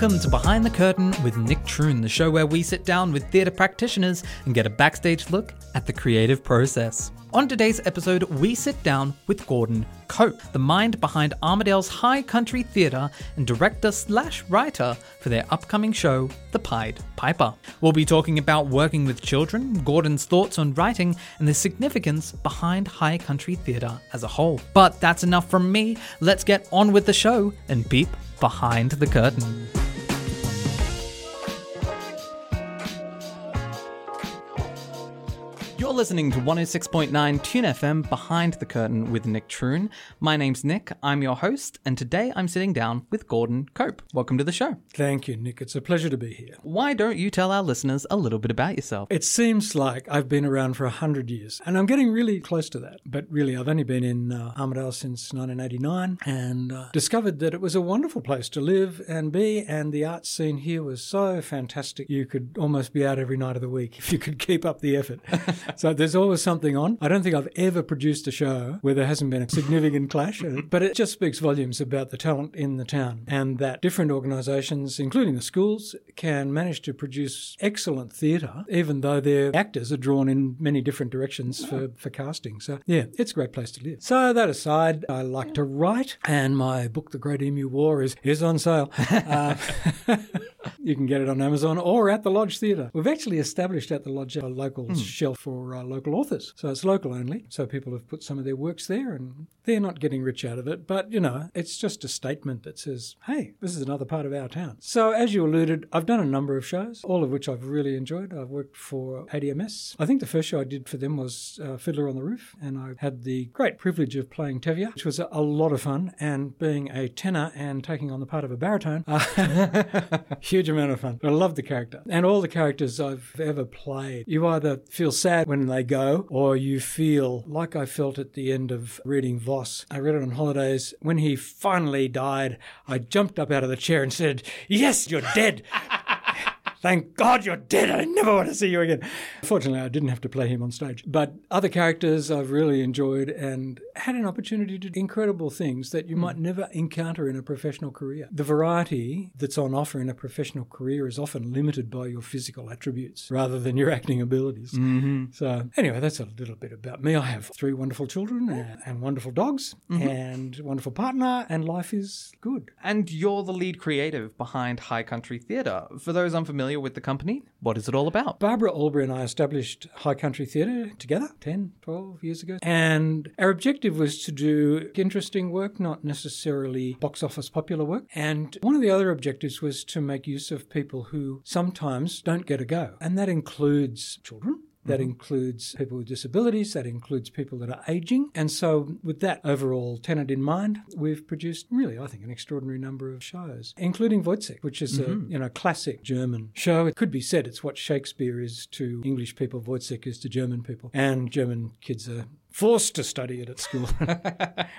Welcome to Behind the Curtain with Nick Troon, the show where we sit down with theatre practitioners and get a backstage look at the creative process. On today's episode, we sit down with Gordon Cope, the mind behind Armidale's High Country Theatre and director slash writer for their upcoming show, The Pied Piper. We'll be talking about working with children, Gordon's thoughts on writing, and the significance behind High Country Theatre as a whole. But that's enough from me. Let's get on with the show and peep behind the curtain. Listening to 106.9 Tune FM Behind the Curtain with Nick Troon. My name's Nick, I'm your host, and today I'm sitting down with Gordon Cope. Welcome to the show. Thank you, Nick. It's a pleasure to be here. Why don't you tell our listeners a little bit about yourself? It seems like I've been around for a hundred years, and I'm getting really close to that. But really, I've only been in uh, Armidale since 1989 and uh, discovered that it was a wonderful place to live and be, and the art scene here was so fantastic. You could almost be out every night of the week if you could keep up the effort. so there's always something on. I don't think I've ever produced a show where there hasn't been a significant clash, uh, but it just speaks volumes about the talent in the town and that different organisations, including the schools, can manage to produce excellent theatre, even though their actors are drawn in many different directions for, for casting. So, yeah, it's a great place to live. So, that aside, I like to write, and my book, The Great Emu War, is, is on sale. Uh, you can get it on Amazon or at the Lodge Theatre. We've actually established at the Lodge a local shelf for uh, local authors. So it's local only. So people have put some of their works there and they're not getting rich out of it. But, you know, it's just a statement that says, hey, this is another part of our town. So as you alluded, I've done a number of shows, all of which I've really enjoyed. I've worked for ADMS. I think the first show I did for them was uh, Fiddler on the Roof. And I had the great privilege of playing Tevye, which was a, a lot of fun. And being a tenor and taking on the part of a baritone, uh, huge amount of fun. I love the character. And all the characters I've ever played, you either feel sad when they go or you feel like I felt at the end of reading Voss. I read it on holidays. When he finally died, I jumped up out of the chair and said, Yes, you're dead. Thank God you're dead. I never want to see you again. Fortunately, I didn't have to play him on stage. But other characters I've really enjoyed and had an opportunity to do incredible things that you hmm. might never encounter in a professional career. The variety that's on offer in a professional career is often limited by your physical attributes rather than your acting abilities. Mm-hmm. So, anyway, that's a little bit about me. I have three wonderful children and, and wonderful dogs mm-hmm. and wonderful partner, and life is good. And you're the lead creative behind High Country Theatre. For those unfamiliar with the company, what is it all about? Barbara Albury and I established High Country Theatre together 10, 12 years ago. And our objective was to do interesting work, not necessarily box office popular work. And one of the other objectives was to make use of people who sometimes don't get a go. And that includes children. That mm-hmm. includes people with disabilities, that includes people that are aging. And so, with that overall tenet in mind, we've produced really, I think, an extraordinary number of shows, including Woyzeck, which is a mm-hmm. you know classic German show. It could be said it's what Shakespeare is to English people, Woyzeck is to German people. And German kids are forced to study it at school.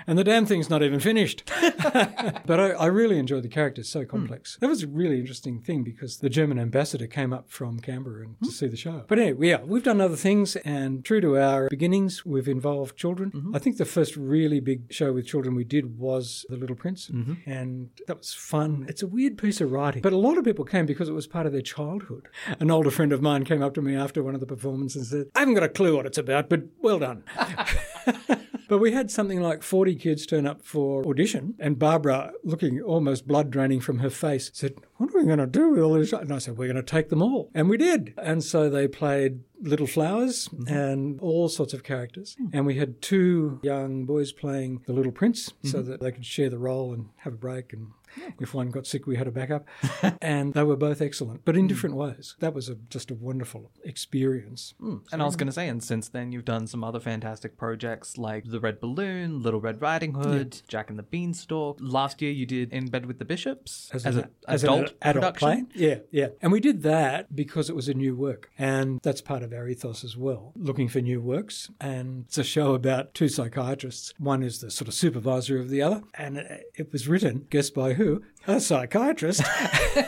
and the damn thing's not even finished. but I, I really enjoyed the characters, so hmm. complex. That was a really interesting thing because the German ambassador came up from Canberra and to hmm. see the show. But anyway, yeah, we've done other things, and true to our beginnings, we've involved children. Mm-hmm. I think the first really big show with children we did was The Little Prince, mm-hmm. and that was fun. It's a weird piece of writing, but a lot of people came because it was part of their childhood. An older friend of mine came up to me after one of the performances and said, I haven't got a clue what it's about, but well done. But we had something like 40 kids turn up for audition, and Barbara, looking almost blood draining from her face, said, What are we going to do with all these? And I said, We're going to take them all. And we did. And so they played Little Flowers mm-hmm. and all sorts of characters. Hmm. And we had two young boys playing the Little Prince so mm-hmm. that they could share the role and have a break and oh. if one got sick, we had a backup. and they were both excellent, but in hmm. different ways. That was a, just a wonderful experience. Hmm. And I was going to say, and since then you've done some other fantastic projects like The Red Balloon, Little Red Riding Hood, Jack and the Beanstalk. Last year you did In Bed with the Bishops as, an, an as an adult, play. Yeah, yeah. And we did that because it was a new work. And that's part of our ethos as well, looking for new works. And it's a show about two psychiatrists. One is the sort of supervisor of the other. And it was written, guess by who? A psychiatrist.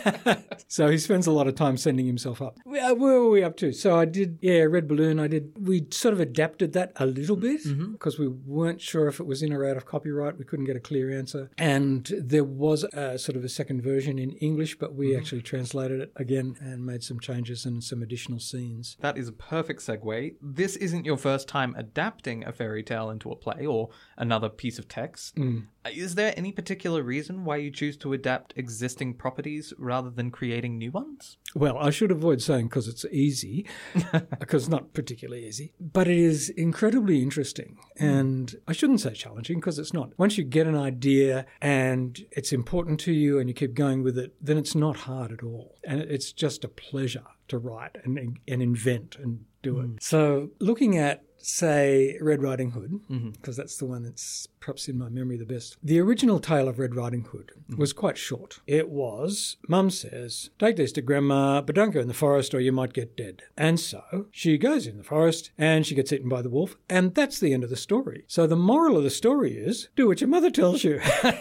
so he spends a lot of time sending himself up. Uh, where were we up to? So I did, yeah, Red Balloon. I did, we sort of adapted that a little bit mm-hmm. because we weren't sure if it was in or out of copyright. We couldn't get a clear answer. And there was a sort of a second version in English, but we mm-hmm. actually translated it again and made some changes and some additional scenes. That is a perfect segue. This isn't your first time adapting a fairy tale into a play or another piece of text. Mm. Is there any particular reason why you choose to adapt existing properties rather than creating new ones? Well, I should avoid saying because it's easy, because not particularly easy, but it is incredibly interesting. And I shouldn't say challenging because it's not. Once you get an idea and it's important to you and you keep going with it, then it's not hard at all. And it's just a pleasure to write and, and invent and do it. Hmm. So looking at say Red Riding Hood, mm-hmm. because that's the one that's perhaps in my memory the best. The original tale of Red Riding Hood mm-hmm. was quite short. It was, Mum says, take this to Grandma, but don't go in the forest or you might get dead. And so she goes in the forest and she gets eaten by the wolf, and that's the end of the story. So the moral of the story is do what your mother tells you.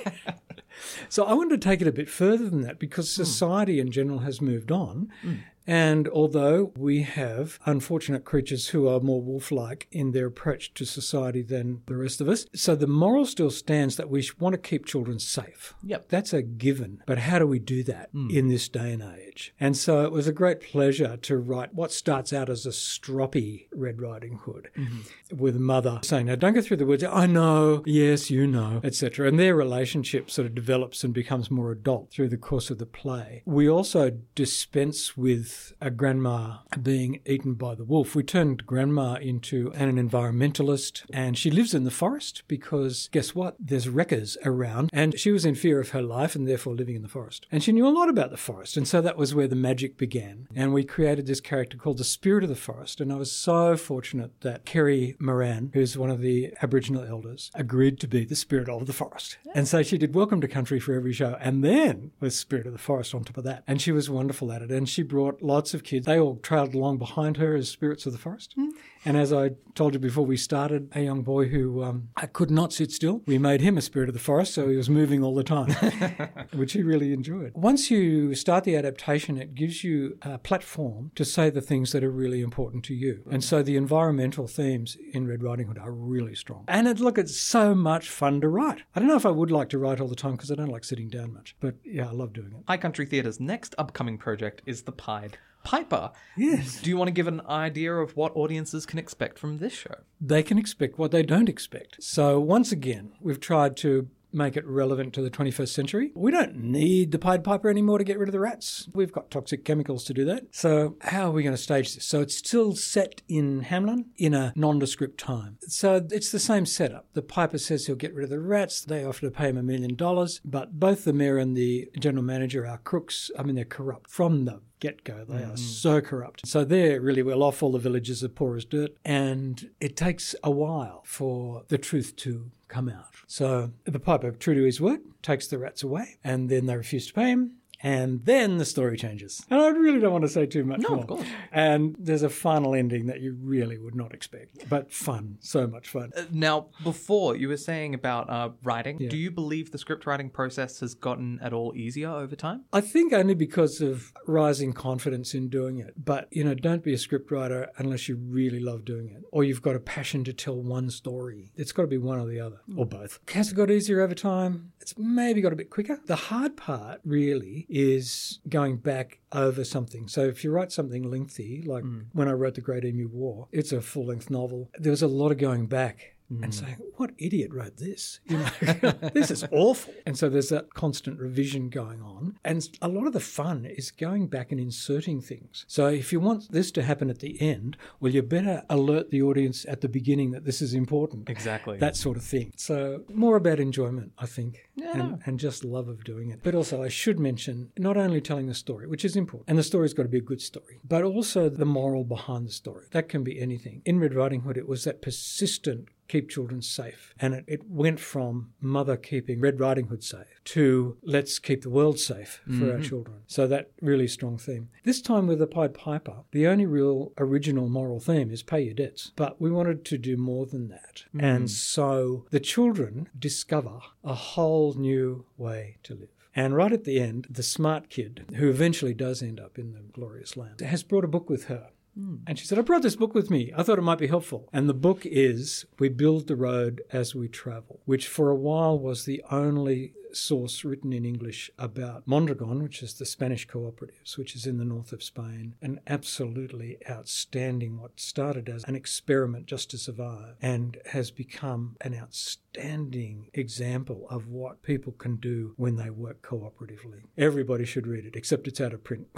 So I wanted to take it a bit further than that because hmm. society in general has moved on. Hmm. And although we have unfortunate creatures who are more wolf like in their approach to society than the rest of us, so the moral still stands that we want to keep children safe. Yep. That's a given. But how do we do that hmm. in this day and age? And so it was a great pleasure to write what starts out as a stroppy Red Riding Hood mm-hmm. with mother saying, Now don't go through the woods. I know, yes, you know, etc. And their relationship sort of develops and becomes more adult through the course of the play. We also dispense with a grandma being eaten by the wolf. We turned grandma into an environmentalist and she lives in the forest because guess what? There's wreckers around and she was in fear of her life and therefore living in the forest. And she knew a lot about the forest. And so that was where the magic began. And we created this character called the Spirit of the Forest. And I was so fortunate that Kerry Moran, who's one of the Aboriginal elders, agreed to be the Spirit of the Forest. And so she did Welcome to Country for every show and then was Spirit of the Forest on top of that. And she was wonderful at it. And she brought lots of kids. They all trailed along behind her as Spirits of the Forest. And as I told you before we started, a young boy who um, I could not sit still, we made him a spirit of the forest, so he was moving all the time, which he really enjoyed. Once you start the adaptation, it gives you a platform to say the things that are really important to you. And so the environmental themes in Red Riding Hood are really strong. And it, look, it's so much fun to write. I don't know if I would like to write all the time because I don't like sitting down much, but yeah, I love doing it. High Country Theatre's next upcoming project is The Pied Piper. Yes. Do you want to give an idea of what audiences can expect from this show? they can expect what they don't expect. So, once again, we've tried to make it relevant to the 21st century. We don't need the Pied Piper anymore to get rid of the rats. We've got toxic chemicals to do that. So, how are we going to stage this? So, it's still set in Hamelin in a nondescript time. So, it's the same setup. The Piper says he'll get rid of the rats. They offer to pay him a million dollars, but both the mayor and the general manager are crooks. I mean, they're corrupt from the get go. They are so corrupt. So they're really well off. All the villages are poor as dirt. And it takes a while for the truth to come out. So the Piper, true to his word, takes the rats away and then they refuse to pay him. And then the story changes. And I really don't want to say too much No, more. of course. And there's a final ending that you really would not expect, but fun, so much fun. Uh, Now, before you were saying about uh, writing, do you believe the script writing process has gotten at all easier over time? I think only because of rising confidence in doing it. But, you know, don't be a scriptwriter unless you really love doing it or you've got a passion to tell one story. It's got to be one or the other or both. Has it got easier over time? It's maybe got a bit quicker. The hard part really is going back over something. So if you write something lengthy, like mm. when I wrote The Great Emu War, it's a full length novel, there was a lot of going back and mm. saying, "What idiot wrote this? You know, this is awful." And so there's that constant revision going on, and a lot of the fun is going back and inserting things. So if you want this to happen at the end, well, you better alert the audience at the beginning that this is important. Exactly. That sort of thing. So more about enjoyment, I think, Yeah. and, and just love of doing it. But also, I should mention not only telling the story, which is important, and the story's got to be a good story, but also the moral behind the story. That can be anything. In Red Riding Hood, it was that persistent keep children safe. And it, it went from mother keeping Red Riding Hood safe to let's keep the world safe for our mm-hmm. children. So that really strong theme. This time with the Pied Piper, the only real original moral theme is pay your debts. But we wanted to do more than that. Mm-hmm. And so the children discover a whole new way to live. And right at the end, the smart kid, who eventually does end up in the glorious land, has brought a book with her. Hmm. And she said, I brought this book with me. I thought it might be helpful. And the book is We Build the Road as We Travel, which for a while was the only source written in English about Mondragon, which is the Spanish cooperatives, which is in the north of Spain. An absolutely outstanding, what started as an experiment just to survive and has become an outstanding example of what people can do when they work cooperatively. Everybody should read it, except it's out of print.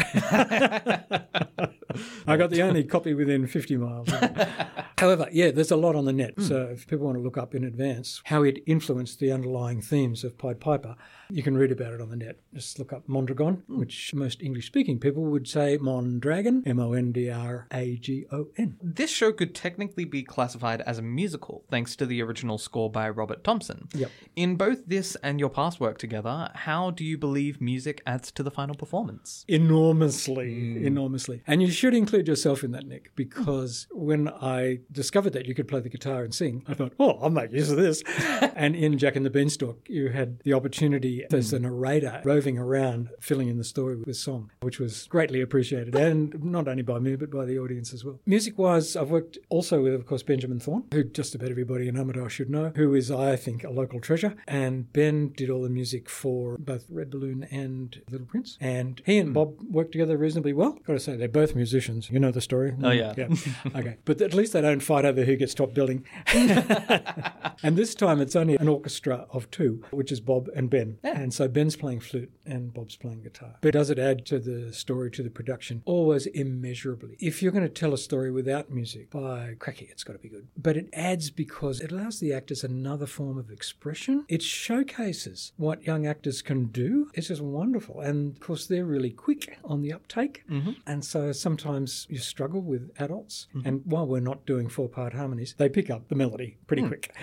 I got the only copy within 50 miles. However, yeah, there's a lot on the net. Hmm. So if people want to look up in advance how it influenced the underlying themes of Pied Piper, you can read about it on the net. Just look up Mondragon, hmm. which most English speaking people would say Mondragon, M O N D R A G O N. This show could technically be classified as a musical, thanks to the original score by Robert Thompson. Yep. In both this and your past work together, how do you believe music adds to the final performance? Enormously, hmm. enormously. And you should include yourself in that, Nick, because when I discovered that you could play the guitar and sing, I thought, oh, I'll make use of this. and in Jack and the Beanstalk, you had the opportunity as a narrator roving around, filling in the story with song, which was greatly appreciated, and not only by me, but by the audience as well. Music wise, I've worked also with, of course, Benjamin Thorne, who just about everybody in Armidale should know, who is, I think, a local treasure. And Ben did all the music for both Red Balloon and Little Prince. And he and Bob worked together reasonably well. Got to say, they're both musicians. You know the story? Oh, yeah. Yeah. okay. But at least they don't fight over who gets top billing. and this time it's only an orchestra of two, which is Bob and Ben. And so Ben's playing flute and Bob's playing guitar. But does it add to the story, to the production? Always immeasurably. If you're going to tell a story without music, by cracky, it's got to be good. But it adds because it allows the actors another form of expression. It showcases what young actors can do. It's just wonderful. And of course, they're really quick on the uptake. Mm-hmm. And so sometimes you struggle with adults. Mm-hmm. And while we're not doing four part harmonies, they pick up the melody pretty hmm. quick.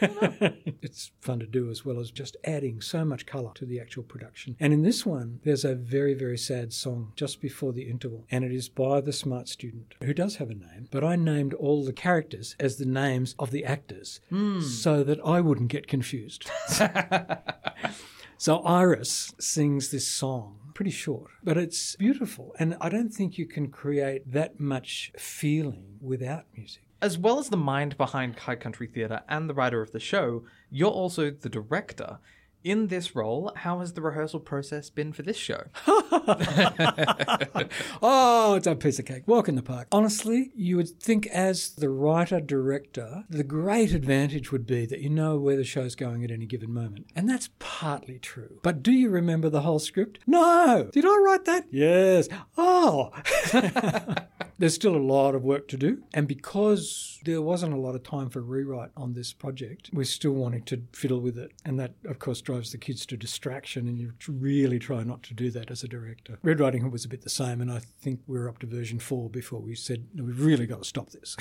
it's fun to do as well as just adding so much colour to the actual production. And in this one, there's a very, very sad song just before the interval. And it is by the smart student who does have a name, but I named all the characters as the names of the actors hmm. so that I wouldn't get confused. So Iris sings this song, pretty short, but it's beautiful. And I don't think you can create that much feeling without music. As well as the mind behind High Country Theatre and the writer of the show, you're also the director. In this role, how has the rehearsal process been for this show? Oh, it's a piece of cake. Walk in the park. Honestly, you would think as the writer director, the great advantage would be that you know where the show's going at any given moment. And that's partly true. But do you remember the whole script? No. Did I write that? Yes. Oh. There's still a lot of work to do. And because there wasn't a lot of time for rewrite on this project, we're still wanting to fiddle with it. And that, of course, drives the kids to distraction. And you really try not to do that as a director. Red Riding Hood was a bit the same. And I think we were up to version four before we said, no, we've really got to stop this.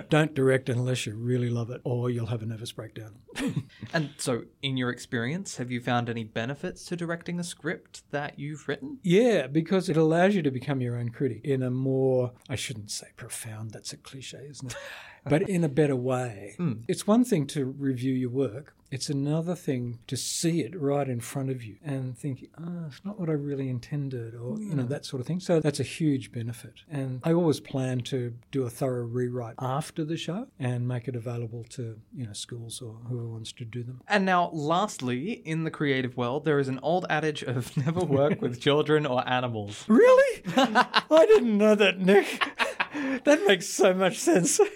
Don't direct unless you really love it, or you'll have a nervous breakdown. And so, in your experience, have you found any benefits to directing a script that you've written? Yeah, because it allows you to become your own critic in a more, I shouldn't say profound, that's a cliche, isn't it? But in a better way. Hmm. It's one thing to review your work, it's another thing to see it right in front of you and think, oh, it's not what I really intended, or, you know, hmm. that sort of thing. So that's a huge benefit. And I always plan to do a thorough rewrite after the show and make it available to, you know, schools or whoever wants to do them. And now, lastly, in the creative world, there is an old adage of never work with children or animals. Really? I didn't know that, Nick. that makes so much sense.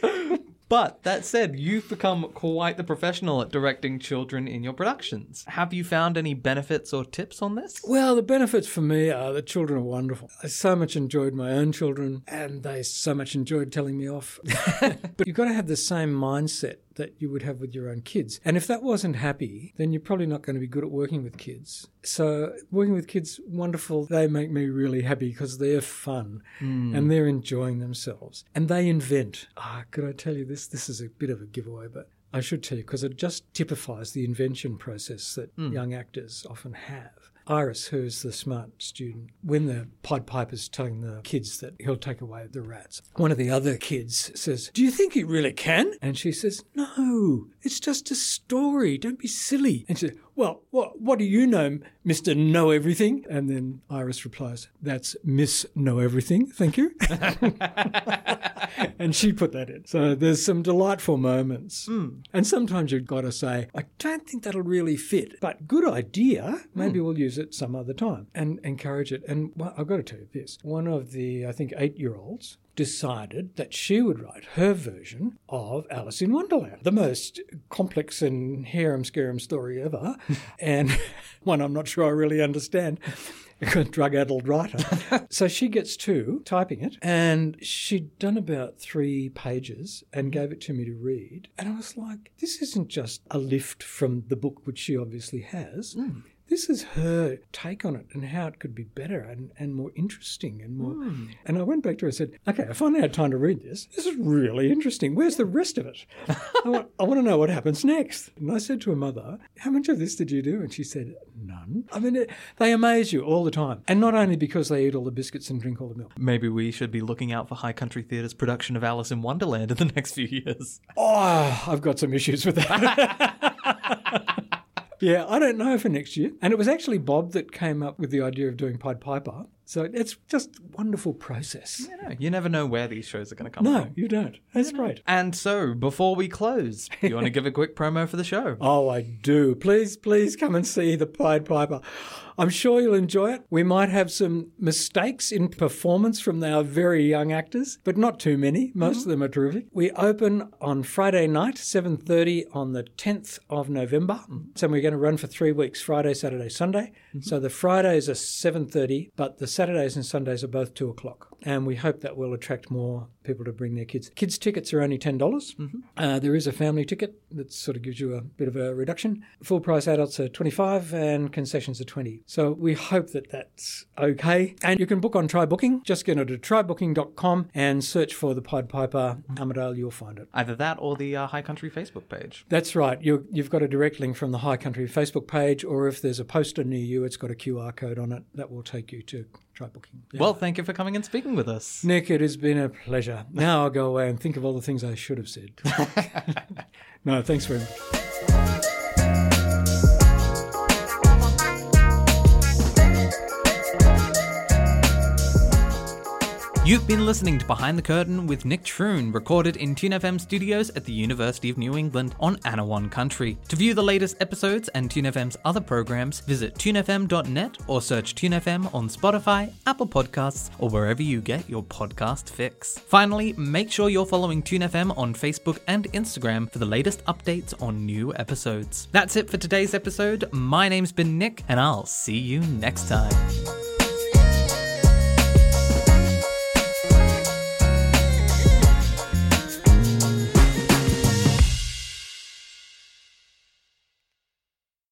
But that said, you've become quite the professional at directing children in your productions. Have you found any benefits or tips on this? Well, the benefits for me are the children are wonderful. I so much enjoyed my own children, and they so much enjoyed telling me off. but you've got to have the same mindset that you would have with your own kids. And if that wasn't happy, then you're probably not going to be good at working with kids. So, working with kids, wonderful. They make me really happy because they're fun and they're enjoying themselves. And they invent. Ah, could I tell you this? This is a bit of a giveaway, but I should tell you because it just typifies the invention process that young actors often have. Iris, who's the smart student, when the Pied Piper's telling the kids that he'll take away the rats, one of the other kids says, Do you think he really can? And she says, No, It's just a story. Don't be silly. And she said, Well, what, what do you know, Mr. Know Everything? And then Iris replies, That's Miss Know Everything. Thank you. and she put that in. So there's some delightful moments. Hmm. And sometimes you've got to say, I don't think that'll really fit, but good idea. Maybe hmm. we'll use it some other time and encourage it. And well, I've got to tell you this one of the, I think, eight year olds decided that she would write her version of Alice in Wonderland, the most complex and harem scarum story ever, and one I'm not sure I really understand. A drug addled writer. so she gets to typing it, and she'd done about three pages and gave it to me to read. And I was like, this isn't just a lift from the book, which she obviously has. Hmm. This is her take on it and how it could be better and, and more interesting and more. Hmm. And I went back to her and said, Okay, I finally had time to read this. This is really interesting. Where's the rest of it? I, want, I want to know what happens next. And I said to her mother, How much of this did you do? And she said, None. I mean, it, they amaze you all the time. And not only because they eat all the biscuits and drink all the milk. Maybe we should be looking out for High Country Theatre's production of Alice in Wonderland in the next few years. Oh, I've got some issues with that. yeah, I don't know for next year. And it was actually Bob that came up with the idea of doing Pied Piper. So it's just wonderful process. You, know, you never know where these shows are going to come from. No, from. you don't. That's great. And so, before we close, do you want to give a quick promo for the show? Oh, I do. Please, please come and see the Pied Piper. I'm sure you'll enjoy it. We might have some mistakes in performance from our very young actors, but not too many. Most of mm-hmm. them are terrific. We open on Friday night, 7:30 on the 10th of November. Mm-hmm. So we're going to run for 3 weeks, Friday, Saturday, Sunday. Mm-hmm. So the Fridays are 7:30, but the Saturdays and Sundays are both 2 o'clock. And we hope that will attract more people to bring their kids. Kids tickets are only $10. dollars Uh, there is a family ticket that sort of gives you a bit of a reduction. Full price adults are 25 and concessions are 20. So we hope that that's okay. And you can book on Try Booking. Just go to trybooking.com and search for the Pied Piper Armidale. You'll find it. Either that or the uh, High Country Facebook page. That's right. You, you've got a direct link from the High Country Facebook page, or if there's a poster near you, it's got a QR code on it that will take you to Try Booking. Yeah. Well, thank you for coming and speaking with us. Nick, it has been a pleasure. Now I'll go away and think of all the things I should have said. no, thanks very much. You've been listening to Behind the Curtain with Nick Troon, recorded in Tune FM studios at the University of New England on Anaiwan Country. To view the latest episodes and Tune FM's other programs, visit tunefm.net or search Tune FM on Spotify, Apple Podcasts, or wherever you get your podcast fix. Finally, make sure you're following Tune FM on Facebook and Instagram for the latest updates on new episodes. That's it for today's episode. My name's been Nick, and I'll see you next time.